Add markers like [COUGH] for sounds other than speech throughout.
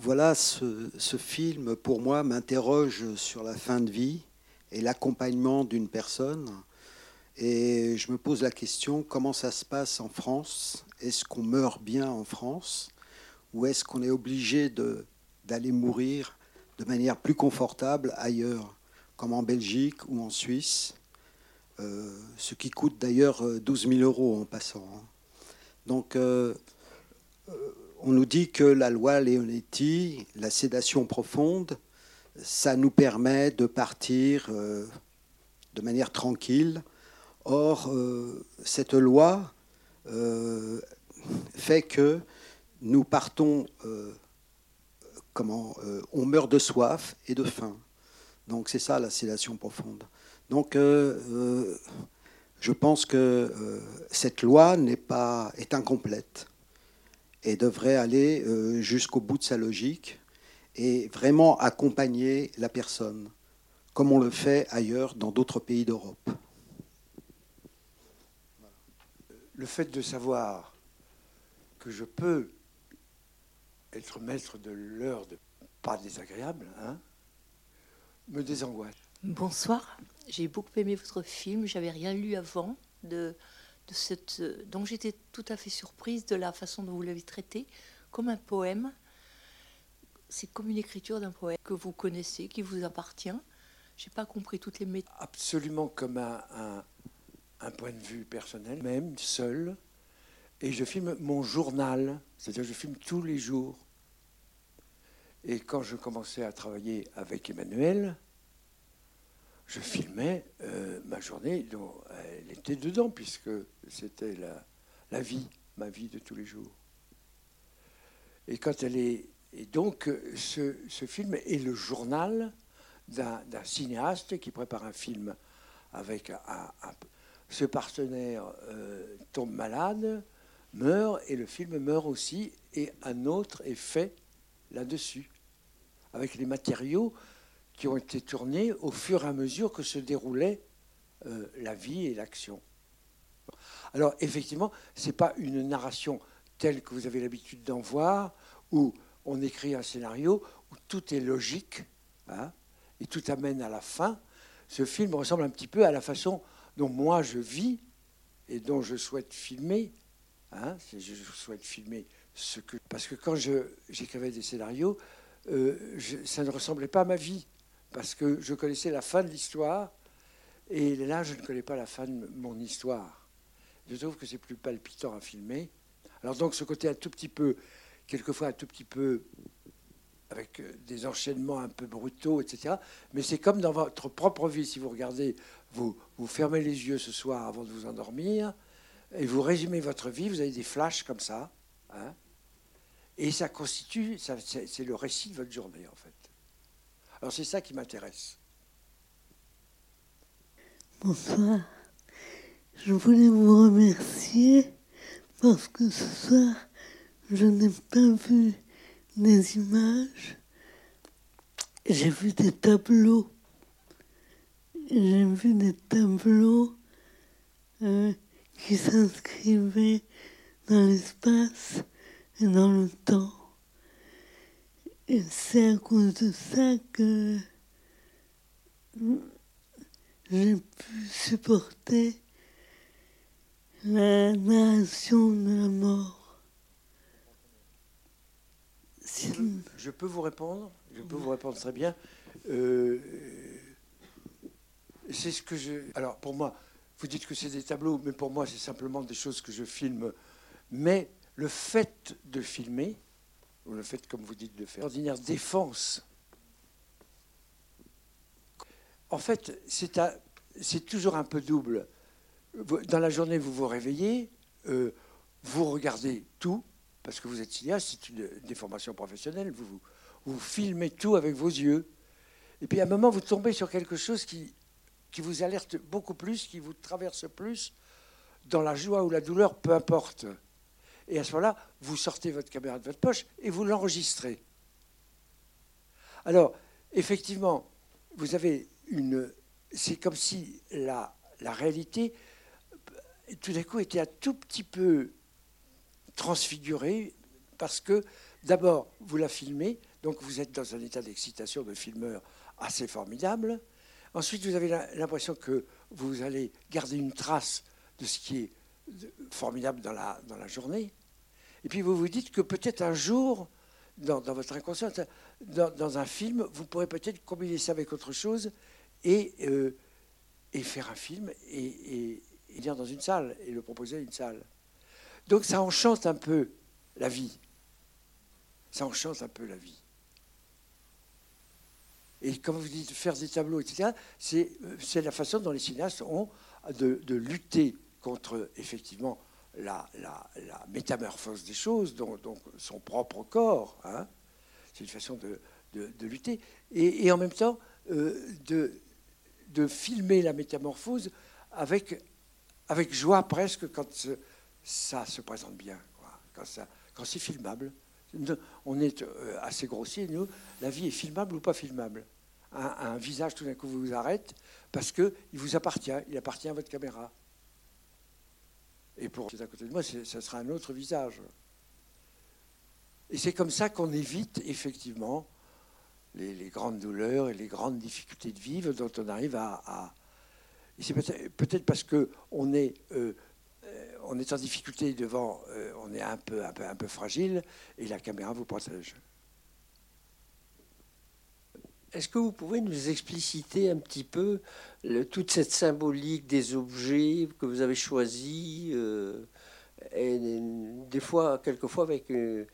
voilà, ce, film, pour moi, m'interroge sur la fin de vie et l'accompagnement d'une personne. Et je me pose la question, comment ça se passe en France? Est-ce qu'on meurt bien en France? Ou est-ce qu'on est obligé d'aller mourir de manière plus confortable ailleurs, comme en Belgique ou en Suisse? Euh, Ce qui coûte d'ailleurs 12 euh, 000 euros en passant. Hein. Donc, euh, on nous dit que la loi Leonetti, la sédation profonde, ça nous permet de partir de manière tranquille Or, euh, cette loi euh, fait que nous partons, euh, comment, on meurt de soif et de faim. Donc c'est ça la sédation profonde. Donc je pense que cette loi n'est pas est incomplète et devrait aller jusqu'au bout de sa logique et vraiment accompagner la personne, comme on le fait ailleurs dans d'autres pays d'Europe. le fait de savoir que je peux être maître de l'heure de pas désagréable, hein, me désangoisse. Bonsoir, j'ai beaucoup aimé votre film, j'avais rien lu avant de, de cette donc j'étais tout à fait surprise de la façon dont vous l'avez traité comme un poème. C'est comme une écriture d'un poème que vous connaissez, qui vous appartient. J'ai pas compris toutes les méthodes. Absolument comme un un point de vue personnel, même seul, et je filme mon journal, c'est-à-dire je filme tous les jours. Et quand je commençais à travailler avec Emmanuel, je filmais euh, ma journée, dont elle était dedans, puisque c'était la, la, vie, ma vie de tous les jours. Et quand elle est. Et donc, ce, ce film est le journal d'un cinéaste qui prépare un film avec un, ce partenaire euh, tombe malade, meurt, et le film meurt aussi, et un autre est fait là-dessus, avec les matériaux qui ont été tournés au fur et à mesure que se déroulait euh, la vie et l'action. Alors effectivement, ce n'est pas une narration telle que vous avez l'habitude d'en voir, où on écrit un scénario, où tout est logique, hein, et tout amène à la fin. Ce film ressemble un petit peu à la façon dont moi je vis et dont je souhaite filmer. Hein, je souhaite filmer ce que. Parce que quand j'écrivais des scénarios, euh, ça ne ressemblait pas à ma vie. Parce que je connaissais la fin de l'histoire. Et là, je ne connais pas la fin de mon histoire. Je trouve que c'est plus palpitant à filmer. Alors donc ce côté un tout petit peu, quelquefois un tout petit peu avec euh, des enchaînements un peu brutaux, etc. Mais c'est comme dans votre propre vie, si vous regardez, vous, vous fermez les yeux ce soir avant de vous endormir, et vous résumez votre vie, vous avez des flashs comme ça, hein, et ça constitue, c'est le récit de votre journée, en fait. Alors c'est ça qui m'intéresse. Bonsoir. Je voulais vous remercier parce que ce soir, je n'ai pas vu des images, j'ai vu des tableaux. J'ai vu des tableaux euh, qui s'inscrivaient dans l'espace et dans le temps. C'est à cause de ça que j'ai pu supporter la narration de la mort. Je peux vous répondre Je peux vous répondre très bien. Euh, c'est ce que je. Alors, pour moi, vous dites que c'est des tableaux, mais pour moi, c'est simplement des choses que je filme. Mais le fait de filmer, ou le fait, comme vous dites, de faire, ordinaire défense. En fait, c'est toujours un peu double. Dans la journée, vous vous réveillez, euh, vous regardez tout, parce que vous êtes cinéaste, c'est une déformation professionnelle, vous, vous, filmez tout avec vos yeux. Et puis à un moment, vous tombez sur quelque chose qui, qui vous alerte beaucoup plus, qui vous traverse plus, dans la joie ou la douleur, peu importe. Et à ce moment-là, vous sortez votre caméra de votre poche et vous l'enregistrez. Alors, effectivement, vous avez une. C'est comme si la, la réalité, tout d'un coup, était un tout petit peu transfigurée parce que d'abord, vous la filmez, Donc vous êtes dans un état d'excitation de filmeur assez formidable. Ensuite, vous avez l'impression que vous allez garder une trace de ce qui est formidable dans la, dans la journée. Et puis vous vous dites que peut-être un jour, dans, votre inconscient, dans, un film, vous pourrez peut-être combiner ça avec autre chose et, euh, et faire un film et, et, dire dans une salle et le proposer à une salle. Donc ça enchante un peu la vie. Ça enchante un peu la vie. Et comme vous dites, faire des tableaux, etc., c'est la façon dont les cinéastes ont de, de lutter contre, effectivement, la, métamorphose des choses, donc, son propre corps. Hein. C'est une façon de, de, lutter. Et, en même temps, euh, de, de filmer la métamorphose avec, avec joie presque quand ça se présente bien, quand, quand c'est filmable. On est euh, assez grossier, nous. La vie est filmable ou pas filmable? Un, un visage tout d'un coup vous arrête parce qu'il vous appartient, il appartient à votre caméra. Et pour qui est à côté de moi, ça sera un autre visage. Et c'est comme ça qu'on évite effectivement les, grandes douleurs et les grandes difficultés de vivre dont on arrive à. Et c'est peut-être parce qu'on est, euh, est en difficulté devant, euh, on est un peu, un, peu, fragile et la caméra vous protège. Est-ce que vous pouvez nous expliciter un petit peu toute cette symbolique des objets que vous avez choisis et des fois, quelquefois avec, euh,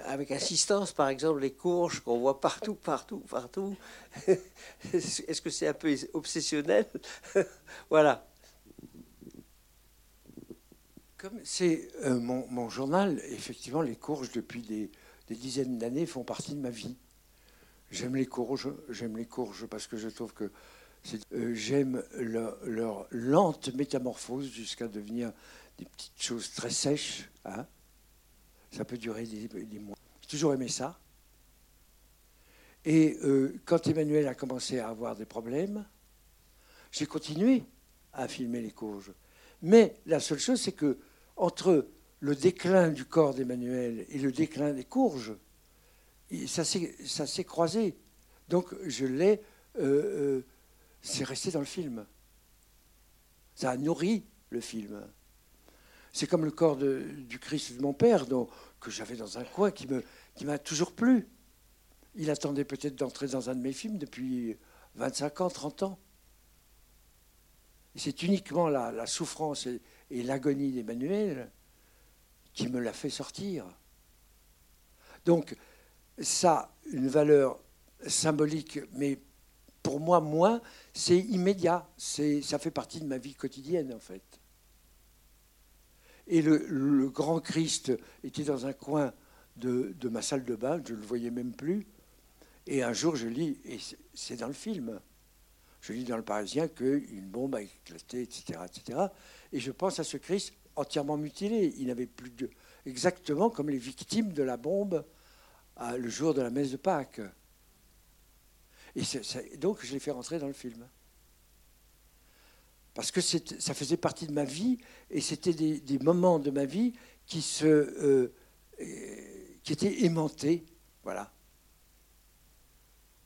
avec insistance, par exemple les courges qu'on voit partout, partout, partout. [LAUGHS] Est-ce que c'est un peu obsessionnel? [LAUGHS] Voilà. Comme c'est euh, mon, mon, journal, effectivement, les courges depuis des, des dizaines d'années font partie de ma vie. J'aime les courges, j'aime les courges parce que je trouve que euh, j'aime leur, lente métamorphose jusqu'à devenir des petites choses très sèches. Hein. Ça peut durer des, mois. J'ai toujours aimé ça. Et euh, quand Emmanuel a commencé à avoir des problèmes, j'ai continué à filmer les courges. Mais la seule chose, c'est que entre le déclin du corps d'Emmanuel et le déclin des courges, ça s'est croisé. Donc je l'ai. Euh, euh, c'est resté dans le film. Ça a nourri le film. C'est comme le corps du Christ de mon père, dont, que j'avais dans un coin, qui m'a qui toujours plu. Il attendait peut-être d'entrer dans un de mes films depuis 25 ans, 30 ans. c'est uniquement la, souffrance et, l'agonie d'Emmanuel qui me l'a fait sortir. Donc, ça une valeur symbolique, mais pour moi moins, c'est immédiat, ça fait partie de ma vie quotidienne en fait. Et le, grand Christ était dans un coin de, ma salle de bain, je ne le voyais même plus. Et un jour, je lis, et c'est dans le film, je lis dans le Parisien qu'une bombe a éclaté, etc., etc. Et je pense à ce Christ entièrement mutilé. Il n'avait plus de. Exactement comme les victimes de la bombe le jour de la messe de Pâques. Et donc, je l'ai fait rentrer dans le film. Parce que ça faisait partie de ma vie, et c'était des, moments de ma vie qui, se, euh, qui étaient aimantés, voilà,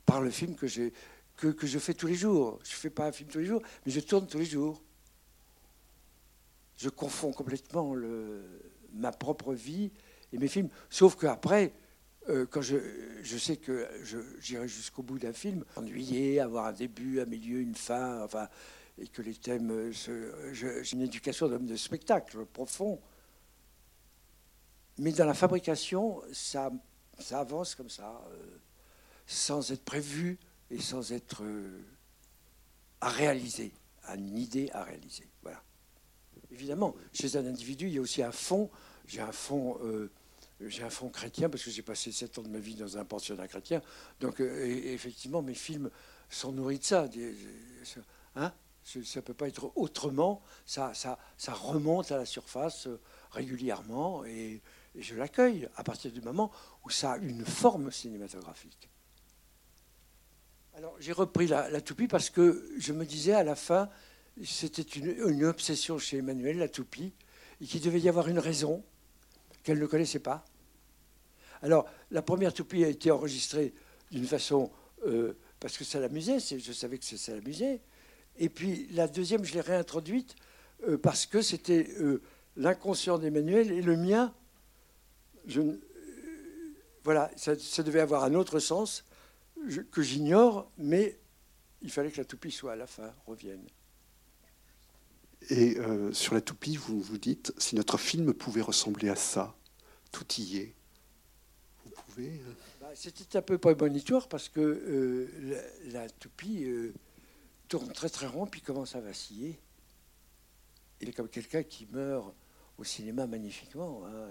par le film que je, que, que je fais tous les jours. Je ne fais pas un film tous les jours, mais je tourne tous les jours. Je confonds complètement le, ma propre vie et mes films. Sauf qu'après, euh, quand je, je, sais que j'irai jusqu'au bout d'un film, ennuyer, avoir un début, un milieu, une fin, enfin, et que les thèmes. J'ai une éducation d'homme de spectacle profond. Mais dans la fabrication, ça, ça avance comme ça, euh, sans être prévu et sans être euh, à réaliser, une idée à réaliser. Voilà. Évidemment, chez un individu, il y a aussi un fond. J'ai un fond j'ai un fond chrétien parce que j'ai passé sept ans de ma vie dans un pensionnat chrétien. Donc, euh, effectivement, mes films sont nourris de ça. Hein? Ça ne peut pas être autrement. Ça, remonte à la surface euh, régulièrement et, je l'accueille à partir du moment où ça a une forme cinématographique. Alors, j'ai repris la, toupie parce que je me disais à la fin, c'était une, une obsession chez Emmanuel, la toupie, et qu'il devait y avoir une raison qu'elle ne connaissait pas. Alors, la première toupie a été enregistrée d'une façon. Euh, parce que ça l'amusait, je savais que ça l'amusait. Et puis la deuxième, je l'ai réintroduite euh, parce que c'était euh, l'inconscient d'Emmanuel et le mien. Je, voilà, ça, devait avoir un autre sens que j'ignore, mais il fallait que la toupie soit à la fin, revienne. Et sur la toupie, vous vous dites, si notre film pouvait ressembler à ça, tout y est. Vous pouvez bah, C'était un peu prémonitoire parce que euh, la, toupie euh, tourne très très rond puis commence à vaciller. Il est comme quelqu'un qui meurt au cinéma magnifiquement. Hein.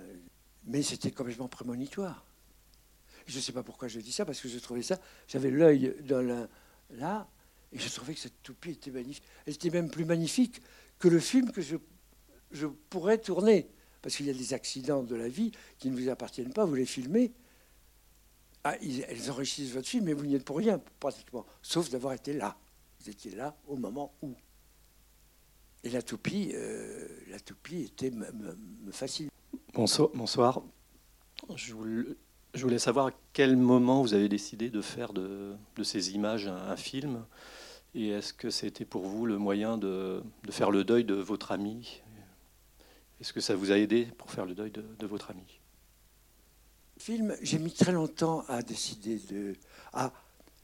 Mais c'était complètement prémonitoire. Je ne sais pas pourquoi je dis ça, parce que je trouvais ça. J'avais l'œil dans là, et je trouvais que cette toupie était magnifique. Elle était même plus magnifique que le film que je, je pourrais tourner parce qu'il y a des accidents de la vie qui ne vous appartiennent pas, vous les filmez. Ah, elles enrichissent votre film, mais vous n'y êtes pour rien, pratiquement, sauf d'avoir été là. Vous étiez là au moment où. Et la toupie, euh, la toupie était me, facile. Bonsoir. bonsoir. Je, voulais, savoir à quel moment vous avez décidé de faire de, ces images un, film. Et est-ce que c'était pour vous le moyen de, de, faire le deuil de votre ami? Est-ce que ça vous a aidé pour faire le deuil de, votre ami? Film, j'ai mis très longtemps à décider de, à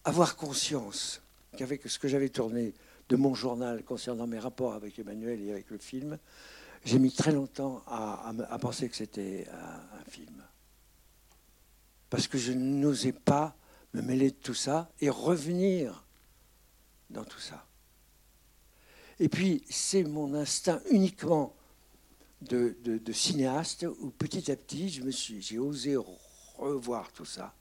avoir conscience qu'avec ce que j'avais tourné de mon journal concernant mes rapports avec Emmanuel et avec le film, j'ai mis très longtemps à, penser que c'était un, film. Parce que je n'osais pas me mêler de tout ça et revenir dans tout ça. Et puis, c'est mon instinct uniquement de, cinéaste où petit à petit, je me suis, j'ai osé revoir tout ça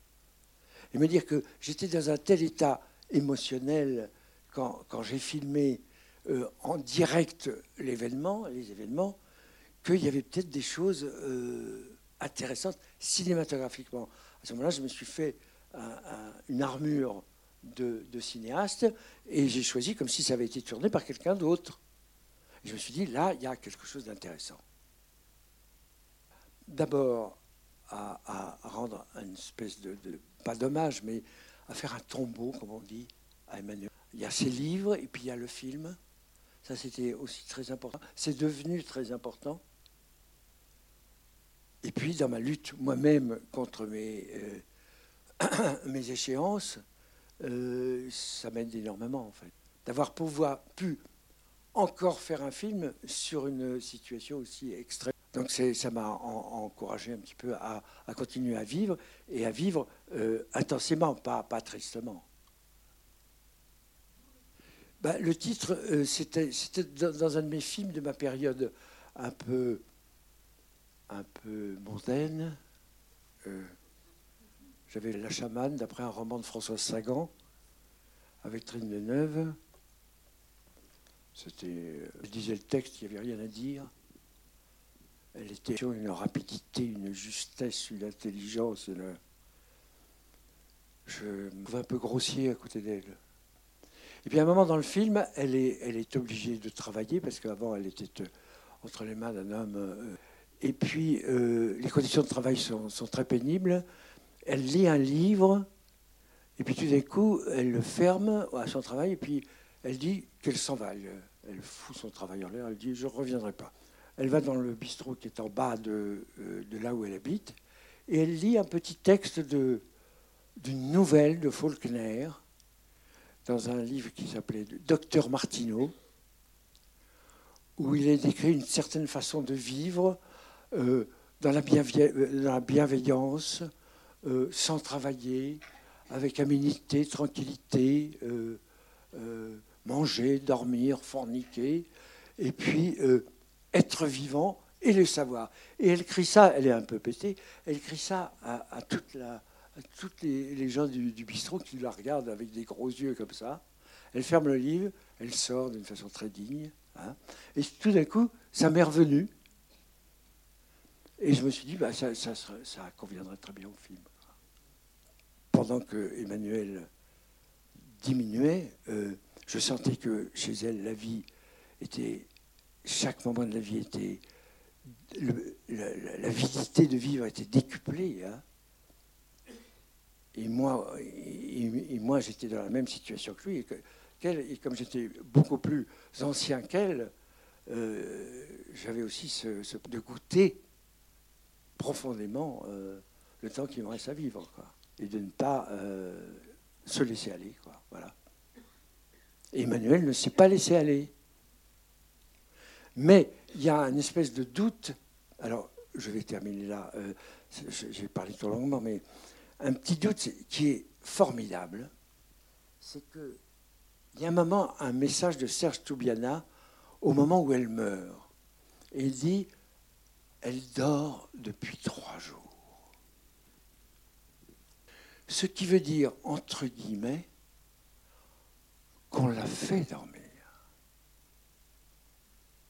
et me dire que j'étais dans un tel état émotionnel quand, j'ai filmé euh, en direct l'événement, les événements, qu'il y avait peut-être des choses euh, intéressantes cinématographiquement. À ce moment-là, je me suis fait une armure de, de, cinéaste et j'ai choisi comme si ça avait été tourné par quelqu'un d'autre. Je me suis dit, là, il y a quelque chose d'intéressant d'abord à, rendre une espèce de, pas d'hommage, mais à faire un tombeau, comme on dit, à Emmanuel. Il y a ses livres et puis il y a le film. Ça, c'était aussi très important. C'est devenu très important. Et puis, dans ma lutte moi-même contre mes, euh, [CLEARS THROAT] mes échéances, euh, ça m'aide énormément, en fait. D'avoir pouvoir pu encore faire un film sur une situation aussi extrême. Donc ça m'a encouragé un petit peu à, continuer à vivre et à vivre euh, intensément, pas, tristement. Bah, le titre, euh, c'était dans un de mes films de ma période un peu, un mondaine. Euh, j'avais La chamane, d'après un roman de François Sagan, avec Trine Deneuve. C'était, je disais le texte, il n'y avait rien à dire. Elle était une rapidité, une justesse, une intelligence. Je me trouve un peu grossier à côté d'elle. Et puis à un moment dans le film, elle est, obligée de travailler parce qu'avant elle était euh, entre les mains d'un homme. Euh, et puis euh, les conditions de travail sont, très pénibles. Elle lit un livre et puis tout d'un coup elle le ferme à son travail et puis elle dit qu'elle s'en va. Elle fout son travail en l'air. Elle dit je ne reviendrai pas. Elle va dans le bistrot qui est en bas de, euh, de là où elle habite et elle lit un petit texte d'une nouvelle de Faulkner dans un livre qui s'appelait Docteur Martineau, où il est décrit une certaine façon de vivre euh, dans, la la bienveillance, euh, sans travailler, avec aménité, tranquillité, manger, dormir, forniquer, et puis être vivant et le savoir. Et elle crie ça, elle est un peu pétée, elle crie ça à, toutes les, gens du, bistrot qui la regardent avec des gros yeux comme ça. Elle ferme le livre, elle sort d'une façon très digne. Hein. et tout d'un coup, ça m'est revenu. Et je me suis dit, bah, ça, conviendrait très bien au film. Pendant que Emmanuel diminuait, euh, je sentais que chez elle, la vie était chaque moment de la vie était. la, de vivre était décuplée. Hein. et moi, moi j'étais dans la même situation que lui. Et, comme j'étais beaucoup plus ancien qu'elle, euh, j'avais aussi ce, de goûter profondément euh, le temps qu'il me reste à vivre, et de ne pas euh, se laisser aller, quoi. Emmanuel ne s'est pas laissé aller. Mais il y a une espèce de doute. Alors, je vais terminer là. J'ai parlé trop longuement, mais un petit doute qui est formidable, c'est que il y a un moment un message de Serge Toubiana au moment où elle meurt. Il dit, elle dort depuis trois jours. Ce qui veut dire, entre guillemets, qu'on l'a fait dormir.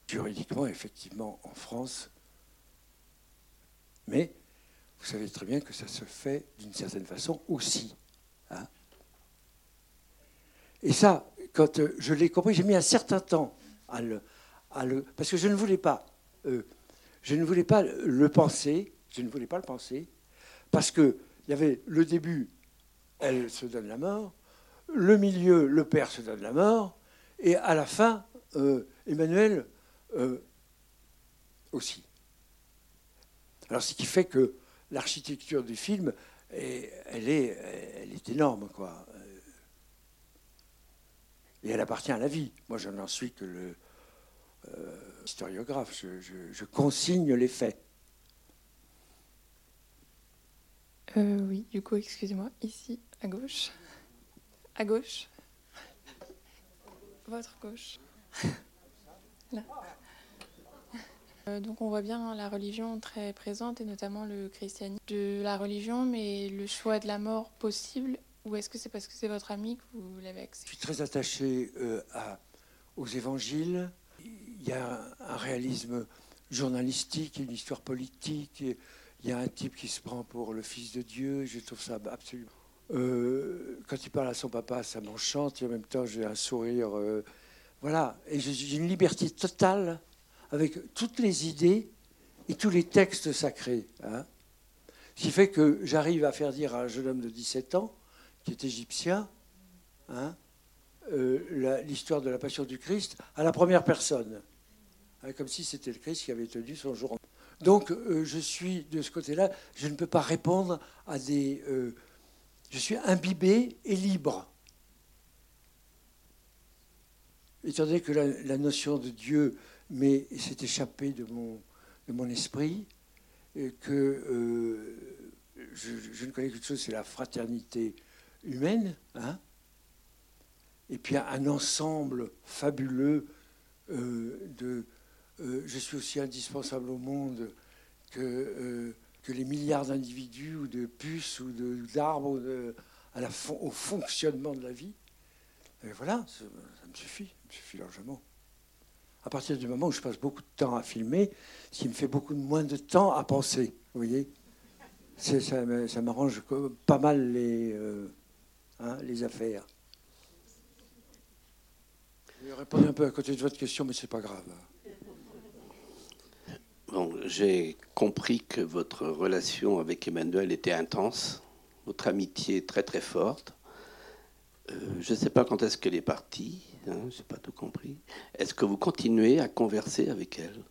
Juridiquement, effectivement, en France. Mais vous savez très bien que ça se fait d'une certaine façon aussi. Hein. Et ça, quand euh, je l'ai compris, j'ai mis un certain temps à le, parce que je ne voulais pas, euh, je ne voulais pas le penser, je ne voulais pas le penser, parce que il y avait le début, elle se donne la mort, le milieu, le père se donne la mort, et à la fin, euh, Emmanuel euh, aussi. Alors, ce qui fait que l'architecture du film, elle, est, elle est énorme, quoi. Et elle appartient à la vie. Moi, je n'en suis que le, euh, historiographe, je, consigne les faits. Euh, oui, du coup, excusez-moi, ici, à gauche. À gauche. Votre gauche. Là. Euh, donc on voit bien la religion très présente et notamment le christianisme de la religion, mais le choix de la mort possible, ou est-ce que c'est parce que c'est votre ami que vous l'avez accepté? Je suis très attaché à, aux évangiles, il y a un réalisme journalistique, une histoire politique. il y a un type qui se prend pour le fils de Dieu. Je trouve ça absolument. Euh, quand il parle à son papa, ça m'enchante. Et en même temps, j'ai un sourire. Euh, voilà. Et j'ai une liberté totale avec toutes les idées et tous les textes sacrés. Hein. Ce qui fait que j'arrive à faire dire à un jeune homme de 17 ans, qui est égyptien, hein, euh, l'histoire de la passion du Christ à la première personne. Hein, comme si c'était le Christ qui avait tenu son jour. Donc euh, je suis de ce côté-là, je ne peux pas répondre à des... Euh, je suis imbibé et libre. Étant donné que la, notion de Dieu échappée de mon, de mon esprit, et que je, ne connais qu'une chose, c'est la fraternité humaine, hein, et puis un ensemble fabuleux de, euh, je suis aussi indispensable au monde que, euh, que les milliards d'individus ou de puces ou d'arbres au fonctionnement de la vie. Et voilà, ça, me suffit, ça me suffit largement. À partir du moment où je passe beaucoup de temps à filmer, ce qui me fait beaucoup moins de temps à penser, vous voyez ça, m'arrange pas mal les, euh, hein, les affaires. Je vais répondre un peu à côté de votre question, mais c'est pas grave j'ai compris que votre relation avec Emmanuel était intense, votre amitié très très forte. Euh, je ne sais pas quand est-ce qu'elle est partie, hein, je n'ai pas tout compris. Est-ce que vous continuez à converser avec elle?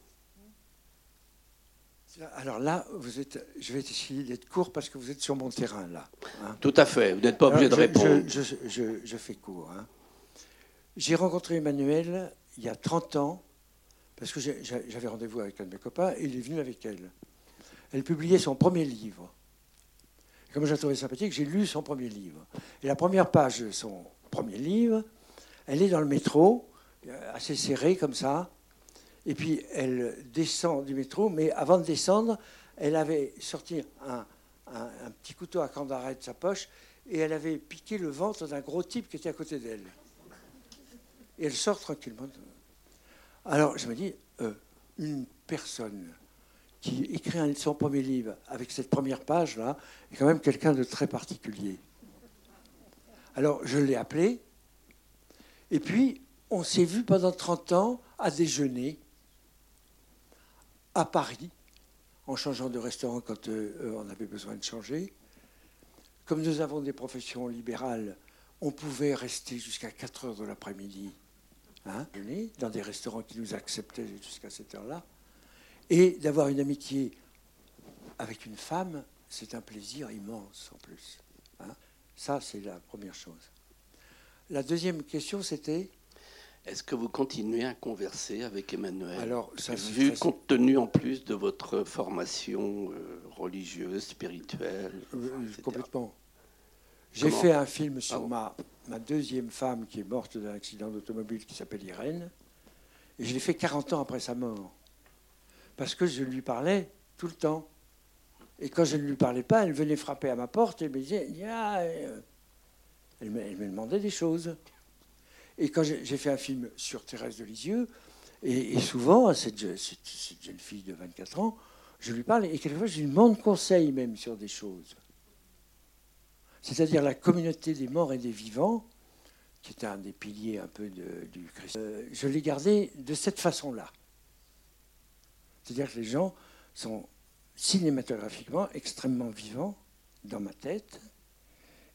Alors là, vous êtes, je vais essayer d'être court parce que vous êtes sur mon terrain là. Hein. Tout à fait, vous n'êtes pas obligé de répondre. Je, fais court. Hein. J'ai rencontré Emmanuel il y a 30 ans parce que j'avais rendez-vous avec un de mes copains, et il est venu avec elle. Elle publiait son premier livre. comme j'ai trouvé sympathique, j'ai lu son premier livre. Et la première page de son premier livre, elle est dans le métro, euh, assez serrée comme ça, et puis elle descend du métro, mais avant de descendre, elle avait sorti un, petit couteau à camp d'arrêt de sa poche, et elle avait piqué le ventre d'un gros type qui était à côté d'elle. Et elle sort tranquillement. Alors je me dis, euh, une personne qui écrit son premier livre avec cette première page-là est quand même quelqu'un de très particulier. Alors je l'ai appelé, et puis on s'est vu pendant 30 ans à déjeuner à Paris, en changeant de restaurant quand euh, on avait besoin de changer. comme nous avons des professions libérales, on pouvait rester jusqu'à 4 heures de l'après-midi, hein, dans des restaurants qui nous acceptaient jusqu'à cette heure-là. Et d'avoir une amitié avec une femme, c'est un plaisir immense en plus. Hein. Ça, c'est la première chose. La deuxième question, c'était est-ce que vous continuez à converser avec Emmanuel Alors, ça, vu compte tenu en plus de votre formation euh, religieuse, spirituelle, euh, complètement. J'ai fait un film sur ma, ma deuxième femme qui est morte d'un accident d'automobile qui s'appelle Irène, et je l'ai fait 40 ans après sa mort, parce que je lui parlais tout le temps. Et quand je ne lui parlais pas, elle venait frapper à ma porte et me disait, ah, elle me demandait des choses. Et quand j'ai fait un film sur Thérèse de Lisieux, et, souvent, cette, jeune fille de 24 ans, je lui parle, et quelquefois, je lui demande conseil même sur des choses. C'est-à-dire la communauté des morts et des vivants, qui est un des piliers un peu du Christ. Euh, je l'ai gardé de cette façon-là. C'est-à-dire que les gens sont cinématographiquement extrêmement vivants dans ma tête,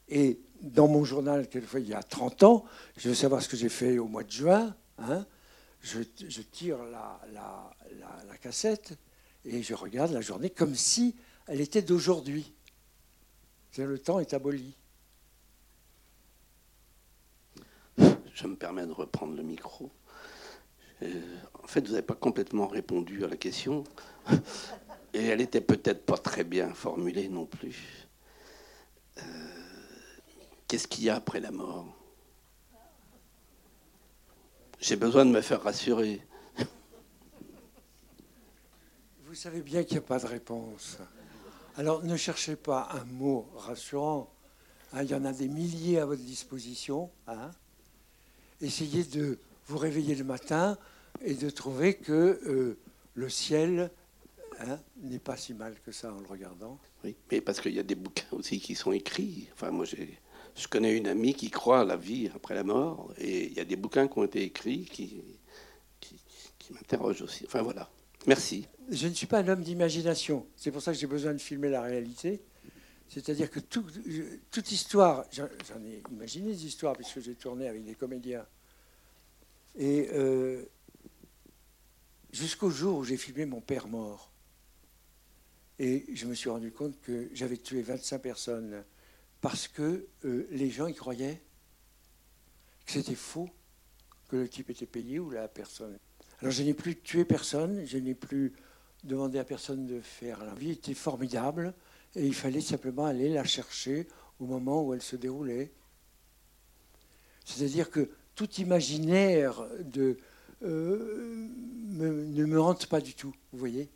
et dans mon journal, quelquefois, il y a 30 ans, je veux savoir ce que j'ai fait au mois de juin. Hein, je, tire la, cassette et je regarde la journée comme si elle était d'aujourd'hui. Le temps est aboli. Je me permets de reprendre le micro. Euh, en fait, vous n'avez pas complètement répondu à la question. Et elle n'était peut-être pas très bien formulée non plus. Euh, Qu'est-ce qu'il y a après la mort J'ai besoin de me faire rassurer. [LAUGHS] Vous savez bien qu'il n'y a pas de réponse. Alors ne cherchez pas un mot rassurant. Hein, il y en a des milliers à votre disposition. Hein. Essayez de vous réveiller le matin et de trouver que euh, le ciel hein, n'est pas si mal que ça en le regardant. Oui, mais parce qu'il y a des bouquins aussi qui sont écrits. Enfin, moi, j'ai je connais une amie qui croit à la vie après la mort, et il y a des bouquins qui ont été écrits qui, m'interrogent aussi. Enfin voilà. Merci. Je ne suis pas un homme d'imagination. C'est pour ça que j'ai besoin de filmer la réalité. C'est-à-dire que toute histoire, j'en ai imaginé des histoires puisque j'ai tourné avec des comédiens. Et euh, jusqu'au jour où j'ai filmé mon père mort. Et je me suis rendu compte que j'avais tué 25 personnes parce que euh, les gens y croyaient que c'était faux, que le type était payé ou la personne. Alors je n'ai plus tué personne, je n'ai plus demandé à personne de faire. La vie était formidable et il fallait simplement aller la chercher au moment où elle se déroulait. C'est-à-dire que tout imaginaire de, euh, ne me rentre pas du tout, vous voyez.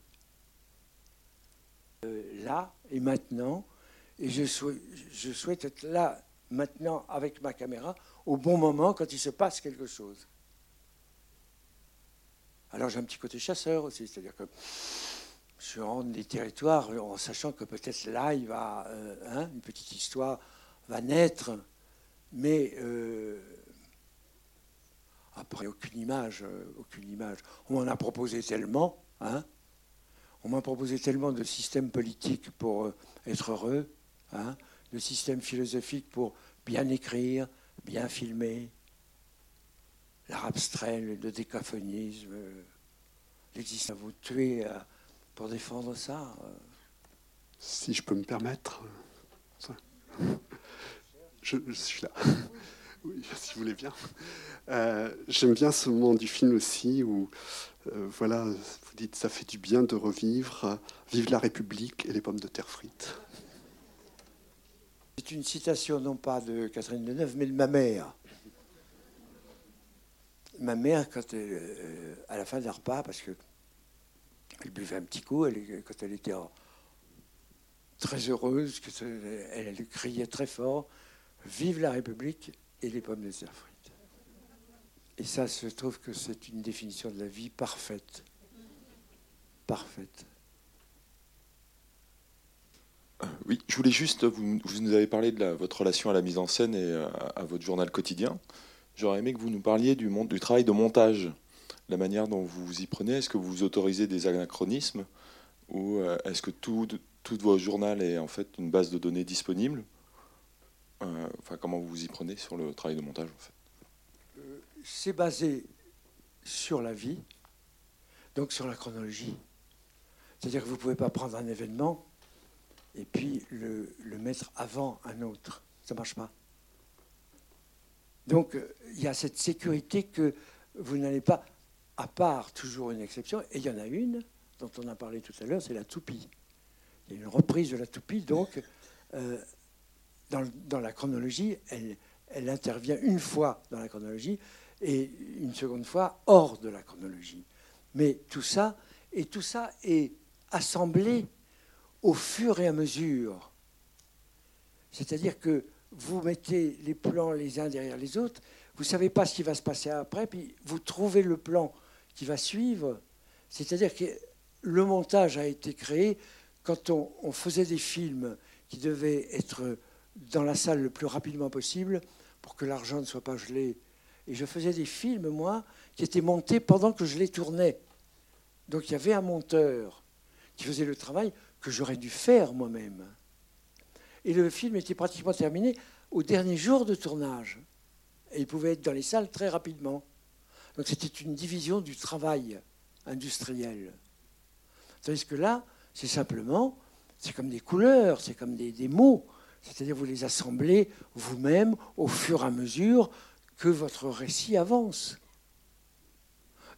Euh, là et maintenant, et je souhaite, je souhaite être là, maintenant, avec ma caméra, au bon moment, quand il se passe quelque chose. Alors j'ai un petit côté chasseur aussi, c'est-à-dire que je rentre des territoires en sachant que peut-être là, il va, euh, hein, une petite histoire va naître, mais euh, après aucune image, euh, aucune image. On m'en a proposé tellement, hein, on m'a proposé tellement de systèmes politiques pour être heureux, hein, le système philosophique pour bien écrire, bien filmer, l'art abstrait, le décaphonisme, l'existence. Vous tuer euh, pour défendre ça euh. Si je peux me permettre. [LAUGHS] Je, suis là. [LAUGHS] Si vous voulez bien. Euh, j'aime bien ce moment du film aussi où, voilà, vous dites ça fait du bien de revivre, vive la République et les pommes de terre frites. C'est une citation non pas de Catherine Deneuve, mais de ma mère. Ma mère, quand euh, à la fin d'un repas, parce que elle buvait un petit coup, elle, quand elle était très heureuse, elle, criait très fort Vive la République et les pommes de terre frites. Et ça, je trouve que c'est une définition de la vie parfaite. Parfaite. Oui, je voulais juste, vous, nous avez parlé de votre relation à la mise en scène et à, votre journal quotidien. J'aurais aimé que vous nous parliez du, travail de montage, la manière dont vous vous y prenez. Est-ce que vous autorisez des anachronismes ou euh, est-ce que tout, tout votre journal est en fait une base de données disponible? Euh, enfin, comment vous vous y prenez sur le travail de montage en fait? Euh, C'est basé sur la vie, donc sur la chronologie. C'est-à-dire que vous ne pouvez pas prendre un événement et puis le, mettre avant un autre. Ça ne marche pas. Donc euh, il y a cette sécurité que vous n'allez pas, à part toujours une exception, et il y en a une dont on a parlé tout à l'heure, c'est la toupie. Il y a une reprise de la toupie, donc euh, dans la chronologie, elle, elle intervient une fois dans la chronologie et une seconde fois hors de la chronologie. Mais tout ça, et tout ça est assemblé au fur et à mesure. C'est-à-dire que vous mettez les plans les uns derrière les autres, vous ne savez pas ce qui va se passer après, puis vous trouvez le plan qui va suivre. C'est-à-dire que le montage a été créé quand on, on faisait des films qui devaient être dans la salle le plus rapidement possible pour que l'argent ne soit pas gelé. Et je faisais des films, moi, qui étaient montés pendant que je les tournais. Donc il y avait un monteur qui faisait le travail que j'aurais dû faire moi-même. Et le film était pratiquement terminé au dernier jour de tournage. Et il pouvait être dans les salles très rapidement. Donc c'était une division du travail industriel. Tandis que là, c'est simplement, c'est comme des couleurs, c'est comme des, mots. C'est-à-dire vous les assemblez vous-même au fur et à mesure que votre récit avance.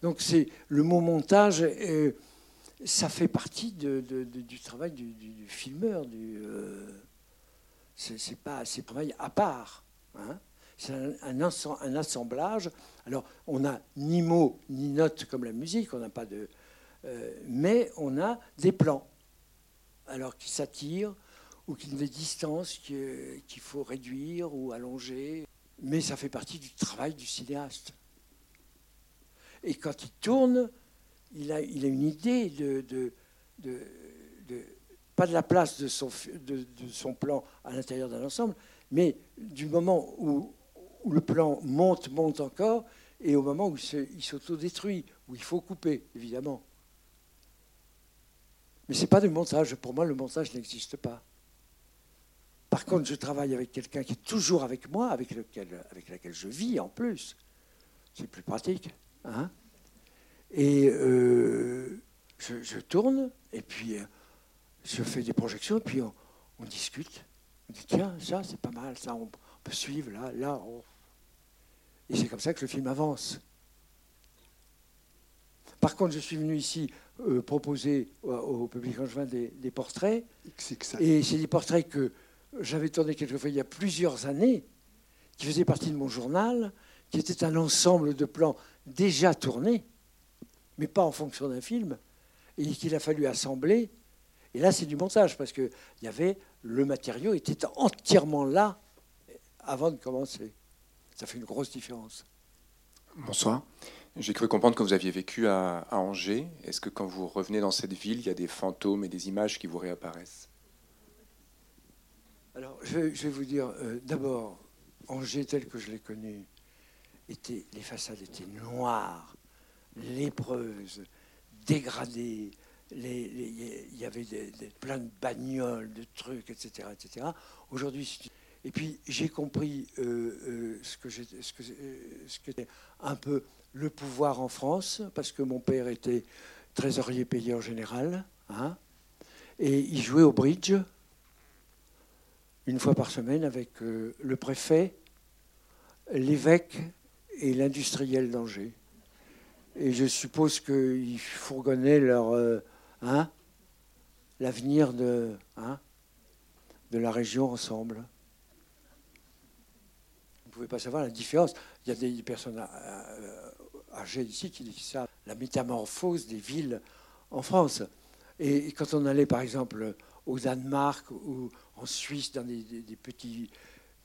Donc c'est le mot montage, ça fait partie du travail du, filmeur. Euh, c'est pas un travail à part. hein. C'est un, assemblage. Alors on n'a ni mots ni notes comme la musique, on n'a pas de, euh, mais on a des plans. Alors qui s'attirent ou qui des distances qu'il faut réduire ou allonger. Mais ça fait partie du travail du cinéaste. Et quand il tourne, il a, il a une idée de, pas de la place de son, plan à l'intérieur d'un ensemble, mais du moment où, où le plan monte, monte encore, et au moment où se- il s'autodétruit, où il faut couper, évidemment. Mais ce n'est pas du montage. Pour moi, le montage n'existe pas. Par contre, je travaille avec quelqu'un qui est toujours avec moi, avec, lequel, avec laquelle je vis en plus. C'est plus pratique. hein? Et euh, je, je tourne, et puis euh, je fais des projections, et puis on, on discute. On dit, tiens, ça, c'est pas mal, ça, on peut suivre, là, là. on- Et c'est comme ça que le film avance. Par contre, je suis venu ici euh, proposer au, au public angevin des, des portraits. Et c'est des portraits que j'avais tournés quelquefois il y a plusieurs années, qui faisaient partie de mon journal, qui étaient un ensemble de plans déjà tournés, mais pas en fonction d'un film, et qu'il a fallu assembler. Et là, c'est du montage, parce qu'il y avait le matériau était entièrement là avant de commencer. Ça fait une grosse différence. Bonsoir. J'ai cru comprendre que vous aviez vécu à, à Angers. Est-ce que quand vous revenez dans cette ville, il y a des fantômes et des images qui vous réapparaissent? Alors, je, vais- je vais vous dire, euh, d'abord, Angers tel que je l'ai connu, était, les façades étaient noires, lépreuses, les- Il y avait plein de bagnoles, de trucs, etc. etc. Aujourd'hui, et puis j'ai compris euh, euh, ce que euh, un peu le pouvoir en France, parce que mon père était trésorier payeur général, hein, et il jouait au bridge une fois par semaine avec le préfet, l'évêque et l'industriel d'Angers. Et je suppose qu'ils fourgonnaient leur euh, hein, l'avenir de, hein, de la région ensemble. Vous ne pouvez pas savoir la différence. Il y a des personnes euh, âgées ici qui disent ça, la métamorphose des villes en France. Et quand on allait, par exemple, au Danemark ou en Suisse, dans des- des petits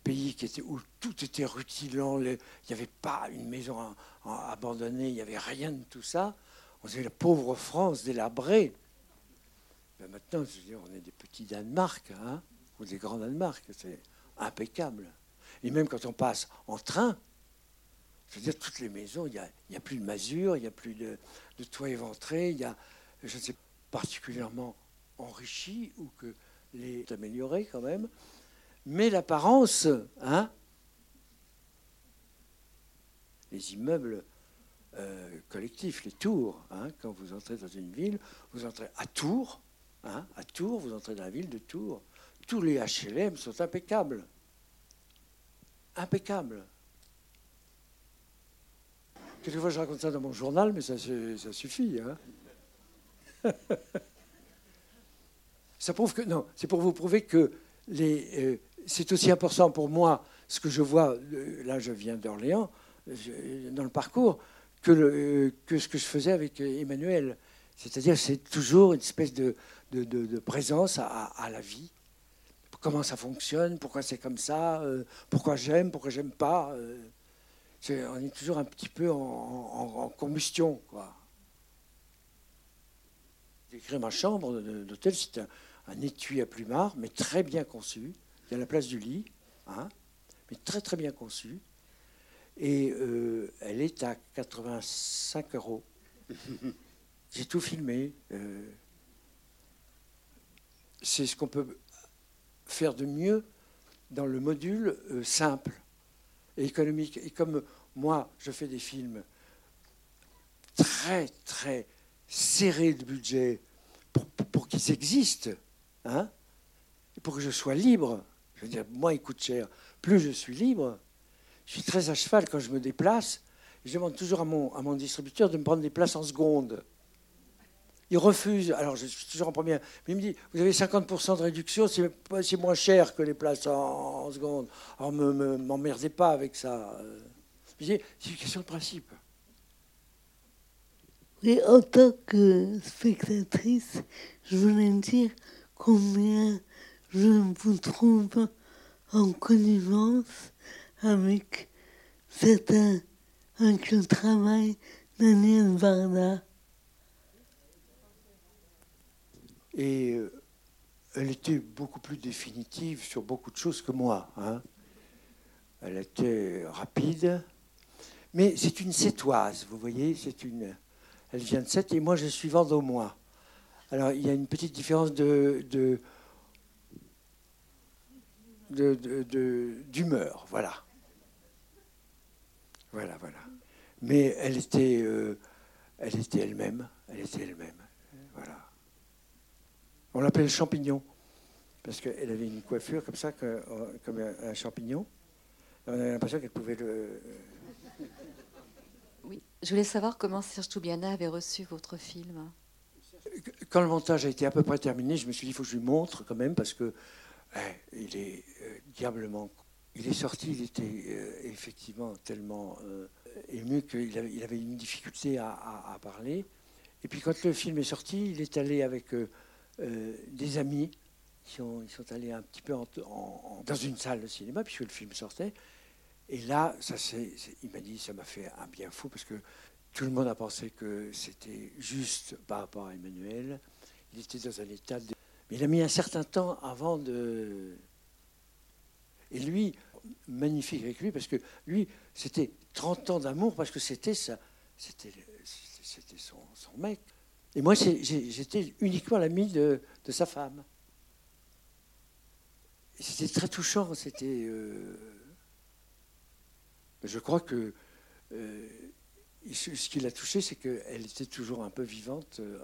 pays qui étaient, où tout était rutilant, il n'y avait pas une maison abandonnée, il n'y avait rien de tout ça. On disait la pauvre France délabrée. Ben maintenant, on est des petits Danemark, hein, ou des grands Danemark, c'est impeccable. Et même quand on passe en train, je veux dire, toutes les maisons, il n'y a, plus de masure, il n'y a plus de, de toit éventré, il y a, je ne sais, particulièrement enrichi ou que les amélioré quand même. Mais l'apparence, hein, les immeubles euh, collectifs, les tours, hein, quand vous entrez dans une ville, vous entrez à Tours, hein, à Tours, vous entrez dans la ville de Tours. Tous les HLM sont impeccables. Impeccables. Quelquefois, je raconte ça dans mon journal, mais ça, ça suffit. Hein. [LAUGHS] ça prouve que non, c'est pour vous prouver que les, euh, c'est aussi important pour moi ce que je vois. Là, je viens d'Orléans dans le parcours que, ce que je faisais avec Emmanuel. C'est-à-dire, c'est toujours une espèce de, présence à, la vie. Comment ça fonctionne, pourquoi c'est comme ça, euh, pourquoi j'aime, pourquoi j'aime pas. euh. On est toujours un petit peu en, combustion, quoi. D'écrire ma chambre d'hôtel, c'est un, un étui à plumard, mais très bien conçu. Il y a la place du lit, hein, mais très très bien conçu. Et euh, elle est à 85 euros. [LAUGHS] J'ai tout filmé. euh. c'est ce qu'on peut faire de mieux dans le module euh, simple et économique. Et comme moi, je fais des films très, très serrés de budget pour, pour- pour qu'ils existent, hein, et pour que je sois libre. Je veux dire, moins il coûte cher, plus je suis libre. Je suis très à cheval quand je me déplace. Je demande toujours à mon, à mon distributeur de me prendre des places en seconde. Il refuse. Alors, je suis toujours en première. Mais il me dit Vous avez 50% de réduction, c'est moins cher que les places en, seconde. Alors, ne me, m'emmerdez pas avec ça. C'est une question de principe. Et en tant que spectatrice, je voulais dire combien je vous trouve en connivence avec certains, avec le travail d'Agnès Varda. Et euh, elle était beaucoup plus définitive sur beaucoup de choses que moi. hein. Elle était rapide. Mais c'est une sétoise, vous voyez, c'est une. Elle vient de Sète et moi je suis vendômois. Alors il y a une petite différence de, de, de- d'humeur, voilà. Voilà, voilà. Mais elle était, euh, elle était elle-même, elle était elle-même, voilà. On l'appelait le champignon parce qu'elle avait une coiffure comme ça, euh, comme un, un champignon. On avait l'impression qu'elle pouvait le. Oui, je voulais savoir comment Serge Toubiana avait reçu votre film. Quand le montage a été à peu près terminé, je me suis dit il faut que je lui montre quand même parce que il est euh, diablement. Il est sorti, il était euh, effectivement tellement euh, ému qu'il avait, une difficulté à, parler. Et puis quand le film est sorti, il est allé avec des amis. Ils sont, allés un petit peu dans une salle de cinéma puisque le film sortait. Et là, ça c'est- il m'a dit, ça m'a fait un bien fou parce que tout le monde a pensé que c'était juste par rapport à Emmanuel. Il était dans un état de... Mais il a mis un certain temps avant de... Et lui, magnifique avec lui, parce que lui, c'était 30 ans d'amour, parce que c'était ça, c'était, son, son mec. Et moi, j'étais uniquement l'ami de, sa femme. C'était très touchant, c'était... euh, Je crois que... euh, ce qui l'a touché, c'est qu'elle était toujours un peu vivante euh,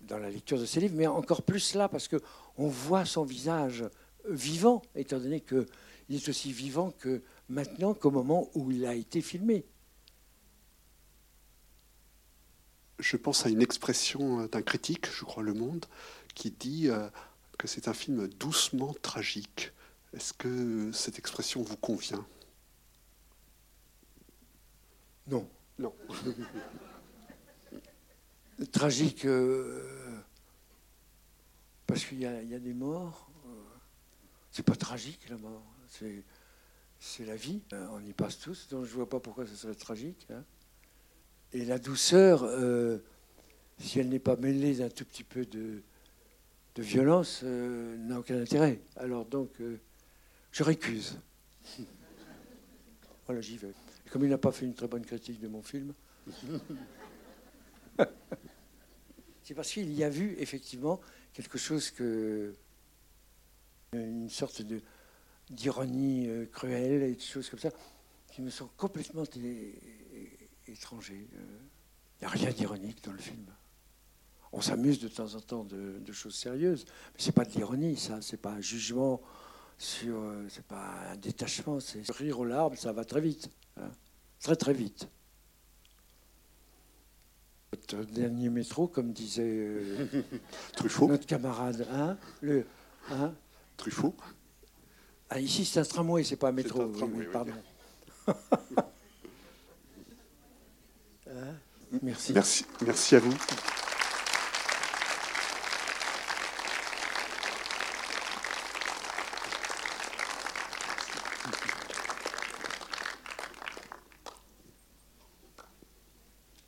dans la lecture de ses livres, mais encore plus là, parce qu'on voit son visage vivant, étant donné qu'il est aussi vivant que maintenant qu'au moment où il a été filmé. Je pense à une expression d'un critique, je crois Le Monde, qui dit euh, que c'est un film doucement tragique. Est-ce que cette expression vous convient? Non. Non. [LAUGHS] Tragique, euh, parce qu'il y, a des morts. euh, c'est pas tragique la mort, c'est, la vie. Euh, On y passe tous, donc je vois pas pourquoi ce serait tragique. hein. Et la douceur, euh, si elle n'est pas mêlée d'un tout petit peu de, violence, n'a aucun intérêt. Alors donc, je récuse. [LAUGHS] Voilà, j'y vais. Comme il n'a pas fait une très bonne critique de mon film, c'est parce qu'il y a vu effectivement quelque chose que une sorte d'ironie euh, cruelle et de choses comme ça qui me sont complètement étrangers. Il n'y a rien d'ironique dans le film. On s'amuse de temps en temps de, choses sérieuses, mais c'est pas de l'ironie, ça. C'est pas un jugement sur, euh, c'est pas un détachement. C'est rire aux larmes, ça va très vite, hein. très très vite. Notre dernier métro, comme disait euh, Truffaut. notre camarade, hein, le, hein, Truffaut. Ah, ici, c'est un tramway, c'est pas un métro. Un tramway, pardon. [LAUGHS] Merci. Merci. Merci à vous.